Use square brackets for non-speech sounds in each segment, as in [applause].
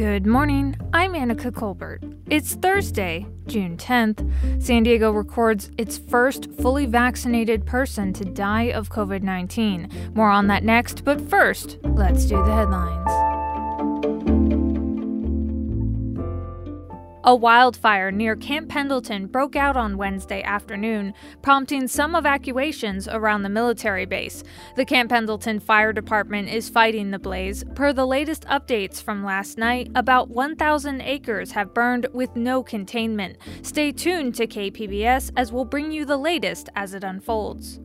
Good morning. I'm Anica Colbert. It's Thursday, June 10th. San Diego records its first fully vaccinated person to die of COVID 19. More on that next, but first, let's do the headlines. A wildfire near Camp Pendleton broke out on Wednesday afternoon, prompting some evacuations around the military base. The Camp Pendleton Fire Department is fighting the blaze. Per the latest updates from last night, about 1,000 acres have burned with no containment. Stay tuned to KPBS as we'll bring you the latest as it unfolds.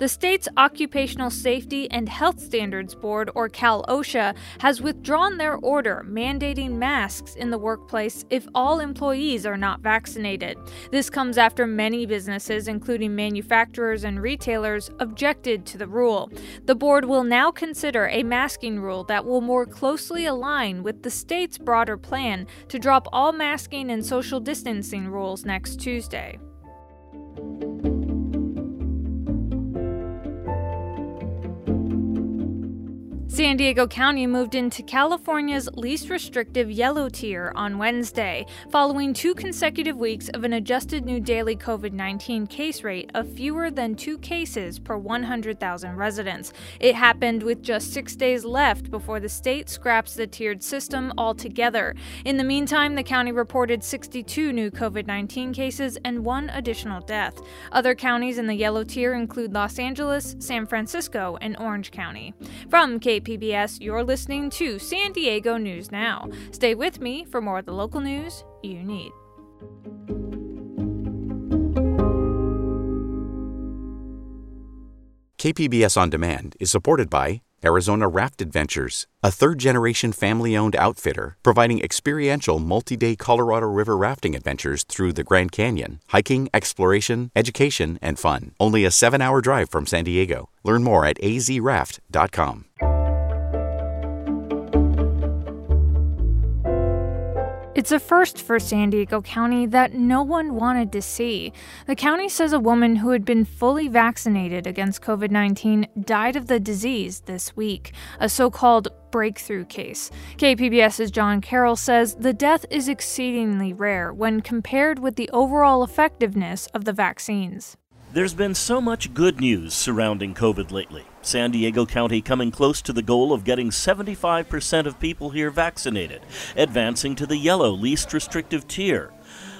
The state's Occupational Safety and Health Standards Board, or Cal OSHA, has withdrawn their order mandating masks in the workplace if all employees are not vaccinated. This comes after many businesses, including manufacturers and retailers, objected to the rule. The board will now consider a masking rule that will more closely align with the state's broader plan to drop all masking and social distancing rules next Tuesday. San Diego County moved into California's least restrictive yellow tier on Wednesday, following two consecutive weeks of an adjusted new daily COVID 19 case rate of fewer than two cases per 100,000 residents. It happened with just six days left before the state scraps the tiered system altogether. In the meantime, the county reported 62 new COVID 19 cases and one additional death. Other counties in the yellow tier include Los Angeles, San Francisco, and Orange County. From KP PBS, you're listening to San Diego News Now. Stay with me for more of the local news you need. KPBS On Demand is supported by Arizona Raft Adventures, a third generation family owned outfitter providing experiential multi day Colorado River rafting adventures through the Grand Canyon, hiking, exploration, education, and fun. Only a seven hour drive from San Diego. Learn more at azraft.com. It's a first for San Diego County that no one wanted to see. The county says a woman who had been fully vaccinated against COVID 19 died of the disease this week, a so called breakthrough case. KPBS's John Carroll says the death is exceedingly rare when compared with the overall effectiveness of the vaccines. There's been so much good news surrounding COVID lately. San Diego County coming close to the goal of getting 75% of people here vaccinated, advancing to the yellow least restrictive tier.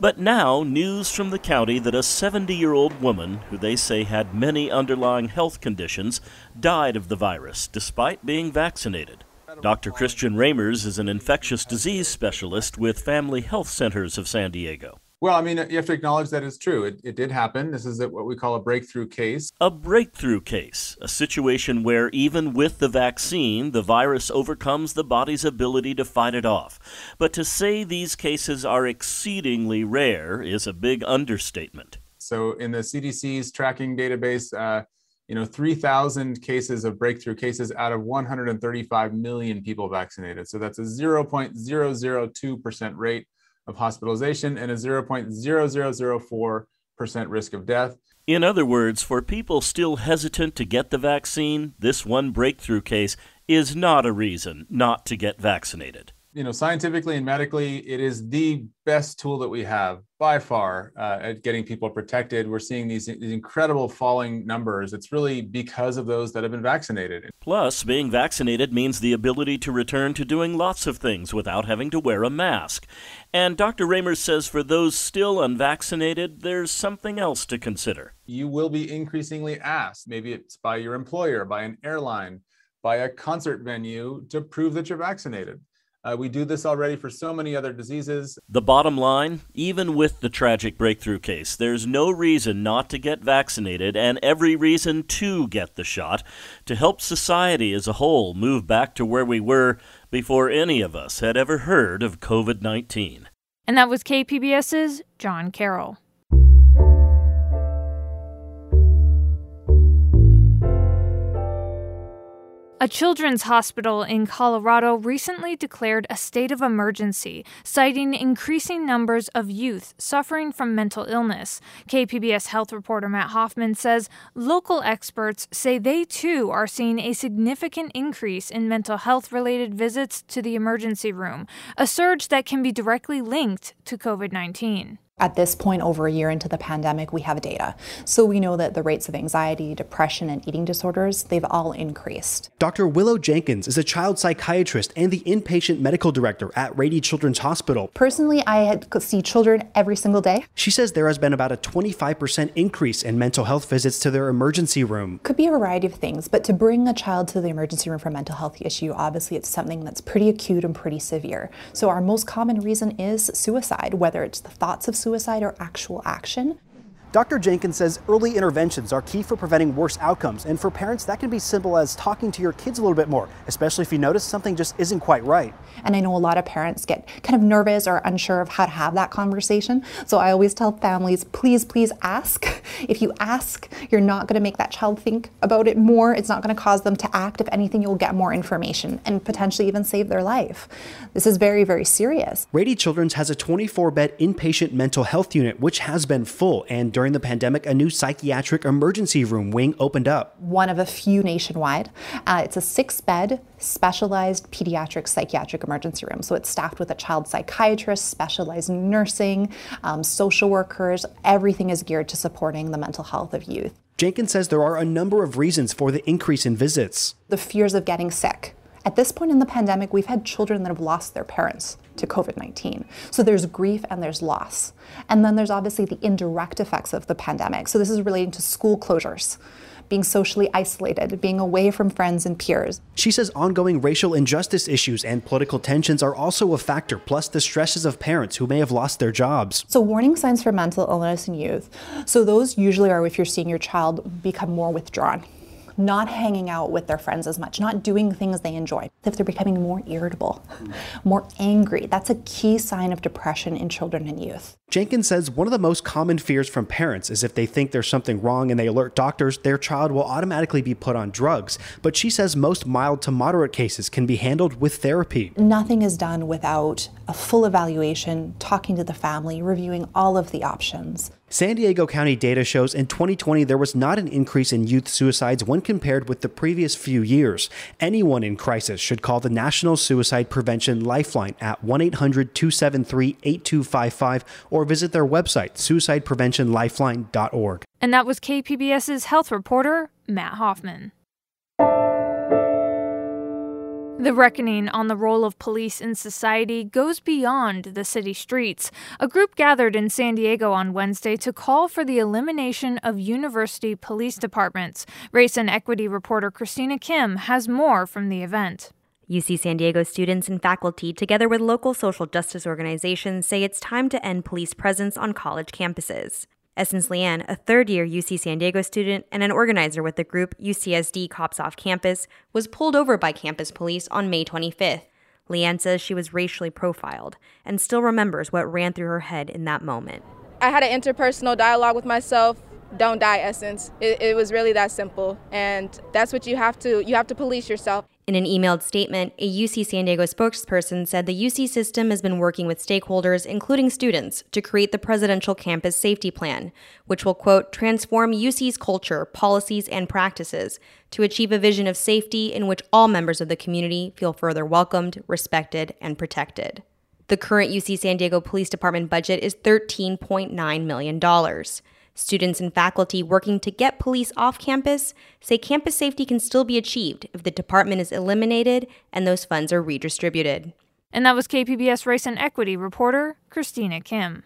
But now, news from the county that a 70 year old woman, who they say had many underlying health conditions, died of the virus despite being vaccinated. Dr. Christian Ramers is an infectious disease specialist with Family Health Centers of San Diego. Well, I mean, you have to acknowledge that it's true. It, it did happen. This is what we call a breakthrough case. A breakthrough case, a situation where even with the vaccine, the virus overcomes the body's ability to fight it off. But to say these cases are exceedingly rare is a big understatement. So, in the CDC's tracking database, uh, you know, 3,000 cases of breakthrough cases out of 135 million people vaccinated. So that's a 0.002% rate of hospitalization and a 0.0004% risk of death. In other words, for people still hesitant to get the vaccine, this one breakthrough case is not a reason not to get vaccinated you know, scientifically and medically, it is the best tool that we have by far uh, at getting people protected. We're seeing these, these incredible falling numbers. It's really because of those that have been vaccinated. Plus, being vaccinated means the ability to return to doing lots of things without having to wear a mask. And Dr. Ramers says for those still unvaccinated, there's something else to consider. You will be increasingly asked, maybe it's by your employer, by an airline, by a concert venue, to prove that you're vaccinated. Uh, we do this already for so many other diseases. The bottom line even with the tragic breakthrough case, there's no reason not to get vaccinated and every reason to get the shot to help society as a whole move back to where we were before any of us had ever heard of COVID 19. And that was KPBS's John Carroll. A children's hospital in Colorado recently declared a state of emergency, citing increasing numbers of youth suffering from mental illness. KPBS health reporter Matt Hoffman says local experts say they too are seeing a significant increase in mental health related visits to the emergency room, a surge that can be directly linked to COVID 19. At this point, over a year into the pandemic, we have data. So we know that the rates of anxiety, depression, and eating disorders, they've all increased. Dr. Willow Jenkins is a child psychiatrist and the inpatient medical director at Rady Children's Hospital. Personally, I see children every single day. She says there has been about a 25% increase in mental health visits to their emergency room. Could be a variety of things, but to bring a child to the emergency room for a mental health issue, obviously it's something that's pretty acute and pretty severe. So our most common reason is suicide, whether it's the thoughts of suicide suicide or actual action. Dr. Jenkins says early interventions are key for preventing worse outcomes, and for parents, that can be simple as talking to your kids a little bit more, especially if you notice something just isn't quite right. And I know a lot of parents get kind of nervous or unsure of how to have that conversation. So I always tell families, please, please ask. [laughs] If you ask, you're not going to make that child think about it more. It's not going to cause them to act. If anything, you'll get more information and potentially even save their life. This is very, very serious. Rady Children's has a 24 bed inpatient mental health unit, which has been full, and during the pandemic, a new psychiatric emergency room wing opened up. One of a few nationwide. Uh, it's a six bed, specialized pediatric psychiatric emergency room. So it's staffed with a child psychiatrist, specialized nursing, um, social workers. Everything is geared to supporting the mental health of youth. Jenkins says there are a number of reasons for the increase in visits. The fears of getting sick. At this point in the pandemic, we've had children that have lost their parents to COVID 19. So there's grief and there's loss. And then there's obviously the indirect effects of the pandemic. So this is relating to school closures being socially isolated, being away from friends and peers. She says ongoing racial injustice issues and political tensions are also a factor, plus the stresses of parents who may have lost their jobs. So, warning signs for mental illness in youth. So, those usually are if you're seeing your child become more withdrawn not hanging out with their friends as much, not doing things they enjoy, if they're becoming more irritable, mm. more angry, that's a key sign of depression in children and youth. Jenkins says one of the most common fears from parents is if they think there's something wrong and they alert doctors, their child will automatically be put on drugs. But she says most mild to moderate cases can be handled with therapy. Nothing is done without a full evaluation, talking to the family, reviewing all of the options. San Diego County data shows in 2020 there was not an increase in youth suicides when compared with the previous few years. Anyone in crisis should call the National Suicide Prevention Lifeline at 1 800 273 8255 or visit their website, suicidepreventionlifeline.org. And that was KPBS's health reporter, Matt Hoffman. The reckoning on the role of police in society goes beyond the city streets. A group gathered in San Diego on Wednesday to call for the elimination of university police departments. Race and equity reporter Christina Kim has more from the event. UC San Diego students and faculty, together with local social justice organizations, say it's time to end police presence on college campuses. Essence Leanne, a third year UC San Diego student and an organizer with the group UCSD Cops Off Campus, was pulled over by campus police on May 25th. Leanne says she was racially profiled and still remembers what ran through her head in that moment. I had an interpersonal dialogue with myself. Don't die, Essence. It, it was really that simple, and that's what you have to. You have to police yourself. In an emailed statement, a UC San Diego spokesperson said the UC system has been working with stakeholders, including students, to create the Presidential Campus Safety Plan, which will, quote, transform UC's culture, policies, and practices to achieve a vision of safety in which all members of the community feel further welcomed, respected, and protected. The current UC San Diego Police Department budget is $13.9 million. Students and faculty working to get police off campus say campus safety can still be achieved if the department is eliminated and those funds are redistributed. And that was KPBS Race and Equity reporter Christina Kim.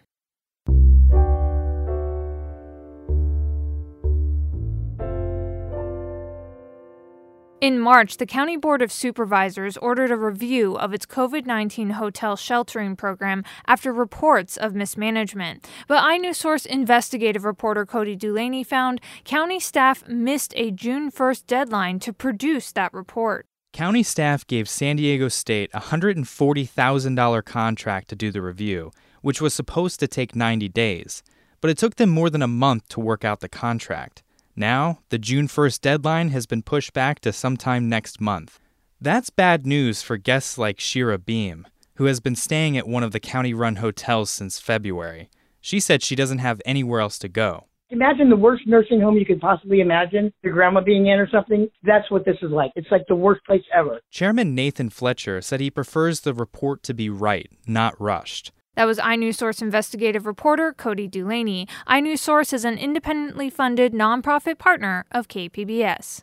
In March, the County Board of Supervisors ordered a review of its COVID 19 hotel sheltering program after reports of mismanagement. But iNewsSource investigative reporter Cody Dulaney found county staff missed a June 1st deadline to produce that report. County staff gave San Diego State a $140,000 contract to do the review, which was supposed to take 90 days. But it took them more than a month to work out the contract. Now, the June 1st deadline has been pushed back to sometime next month. That's bad news for guests like Shira Beam, who has been staying at one of the county run hotels since February. She said she doesn't have anywhere else to go. Imagine the worst nursing home you could possibly imagine, your grandma being in or something. That's what this is like. It's like the worst place ever. Chairman Nathan Fletcher said he prefers the report to be right, not rushed. That was iNewsSource investigative reporter Cody Dulaney. iNewsSource is an independently funded nonprofit partner of KPBS.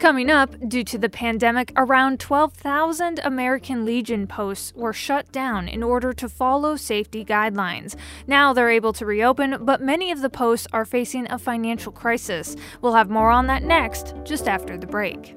Coming up, due to the pandemic, around 12,000 American Legion posts were shut down in order to follow safety guidelines. Now they're able to reopen, but many of the posts are facing a financial crisis. We'll have more on that next, just after the break.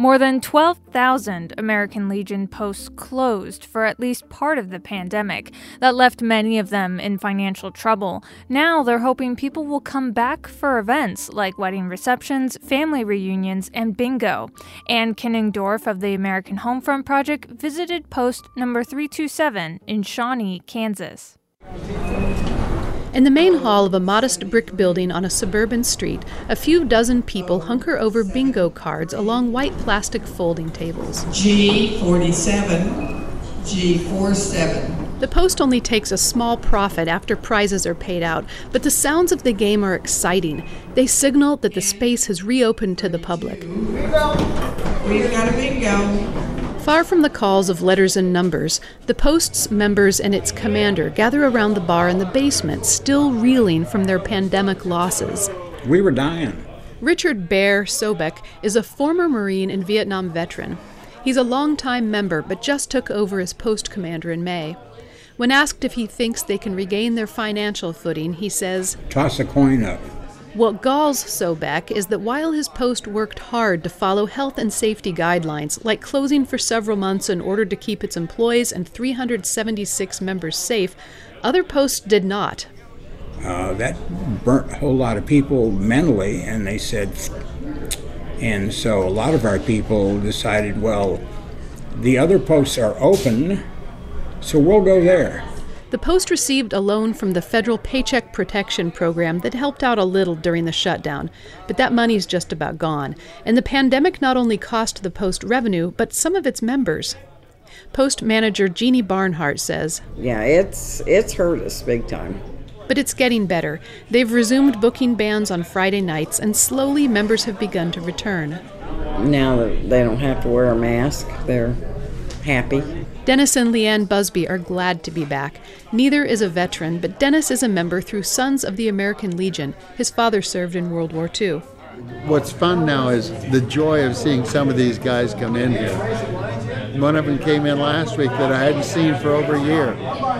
More than 12,000 American Legion posts closed for at least part of the pandemic. That left many of them in financial trouble. Now they're hoping people will come back for events like wedding receptions, family reunions, and bingo. Ann Kniggendorf of the American Homefront Project visited post number 327 in Shawnee, Kansas. In the main hall of a modest brick building on a suburban street, a few dozen people hunker over bingo cards along white plastic folding tables. G47, G47. The post only takes a small profit after prizes are paid out, but the sounds of the game are exciting. They signal that the space has reopened to the public. We've got a bingo. Far from the calls of letters and numbers, the post's members and its commander gather around the bar in the basement, still reeling from their pandemic losses. We were dying. Richard Bear Sobek is a former Marine and Vietnam veteran. He's a longtime member, but just took over as post commander in May. When asked if he thinks they can regain their financial footing, he says, Toss a coin up. What galls Sobek is that while his post worked hard to follow health and safety guidelines, like closing for several months in order to keep its employees and 376 members safe, other posts did not. Uh, that burnt a whole lot of people mentally, and they said, and so a lot of our people decided, well, the other posts are open, so we'll go there. The Post received a loan from the federal Paycheck Protection Program that helped out a little during the shutdown, but that money's just about gone. And the pandemic not only cost the Post revenue, but some of its members. Post manager Jeannie Barnhart says, Yeah, it's it's hurt us big time. But it's getting better. They've resumed booking bands on Friday nights, and slowly members have begun to return. Now that they don't have to wear a mask, they're happy. Dennis and Leanne Busby are glad to be back. Neither is a veteran, but Dennis is a member through Sons of the American Legion. His father served in World War II. What's fun now is the joy of seeing some of these guys come in here. One of them came in last week that I hadn't seen for over a year.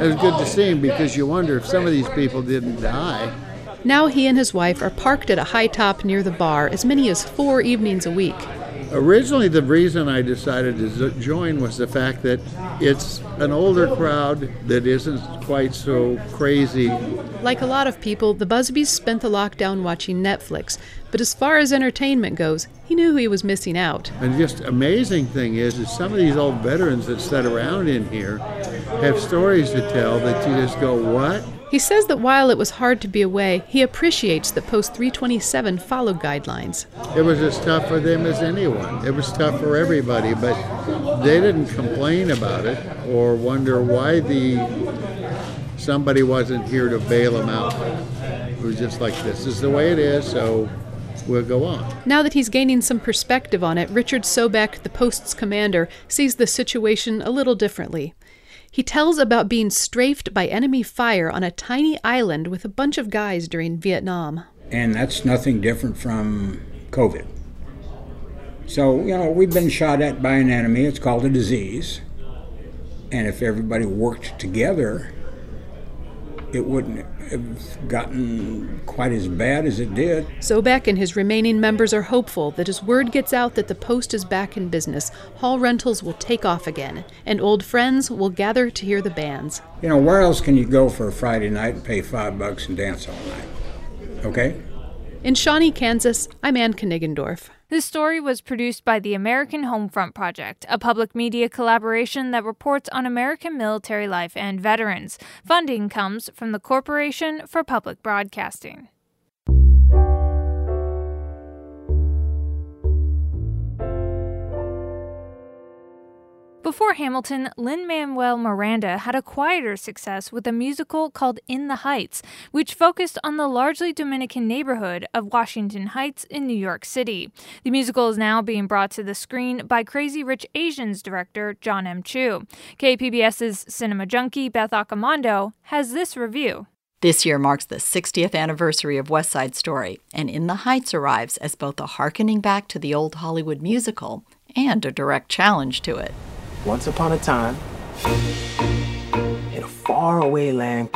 It was good to see him because you wonder if some of these people didn't die. Now he and his wife are parked at a high top near the bar as many as four evenings a week. Originally, the reason I decided to join was the fact that it's an older crowd that isn't quite so crazy. Like a lot of people, the Busbys spent the lockdown watching Netflix, but as far as entertainment goes, he knew he was missing out. And just amazing thing is, is some of these old veterans that sit around in here have stories to tell that you just go, what? He says that while it was hard to be away, he appreciates that Post 327 followed guidelines. It was as tough for them as anyone. It was tough for everybody, but they didn't complain about it or wonder why the somebody wasn't here to bail them out. It was just like this is the way it is, so we'll go on. Now that he's gaining some perspective on it, Richard Sobek, the Post's commander, sees the situation a little differently. He tells about being strafed by enemy fire on a tiny island with a bunch of guys during Vietnam. And that's nothing different from COVID. So, you know, we've been shot at by an enemy. It's called a disease. And if everybody worked together, it wouldn't have gotten quite as bad as it did. Sobek and his remaining members are hopeful that as word gets out that the post is back in business, hall rentals will take off again, and old friends will gather to hear the bands. You know, where else can you go for a Friday night and pay five bucks and dance all night? Okay? In Shawnee, Kansas, I'm Ann Kniggendorf. This story was produced by the American Homefront Project, a public media collaboration that reports on American military life and veterans. Funding comes from the Corporation for Public Broadcasting. Before Hamilton, Lin Manuel Miranda had a quieter success with a musical called In the Heights, which focused on the largely Dominican neighborhood of Washington Heights in New York City. The musical is now being brought to the screen by Crazy Rich Asians director John M. Chu. KPBS's cinema junkie Beth Accomando has this review. This year marks the 60th anniversary of West Side Story, and In the Heights arrives as both a harkening back to the old Hollywood musical and a direct challenge to it. Once upon a time, in a faraway land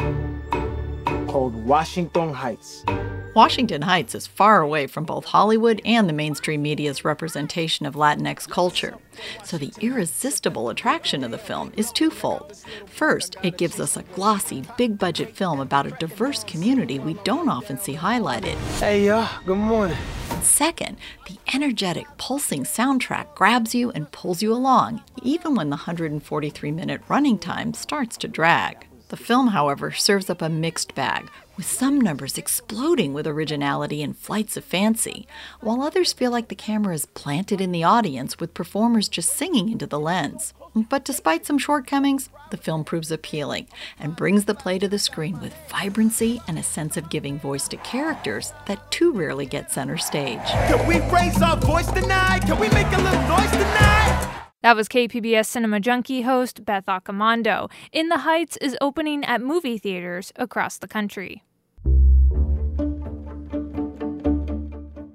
called Washington Heights. Washington Heights is far away from both Hollywood and the mainstream media's representation of Latinx culture. So the irresistible attraction of the film is twofold. First, it gives us a glossy, big budget film about a diverse community we don't often see highlighted. Hey, y'all, good morning. And second, the energetic, pulsing soundtrack grabs you and pulls you along, even when the 143 minute running time starts to drag. The film, however, serves up a mixed bag, with some numbers exploding with originality and flights of fancy, while others feel like the camera is planted in the audience with performers just singing into the lens. But despite some shortcomings, the film proves appealing and brings the play to the screen with vibrancy and a sense of giving voice to characters that too rarely get center stage. Can we raise our voice tonight? Can we make a little noise tonight? That was KPBS Cinema Junkie host Beth Accomando. In the Heights is opening at movie theaters across the country.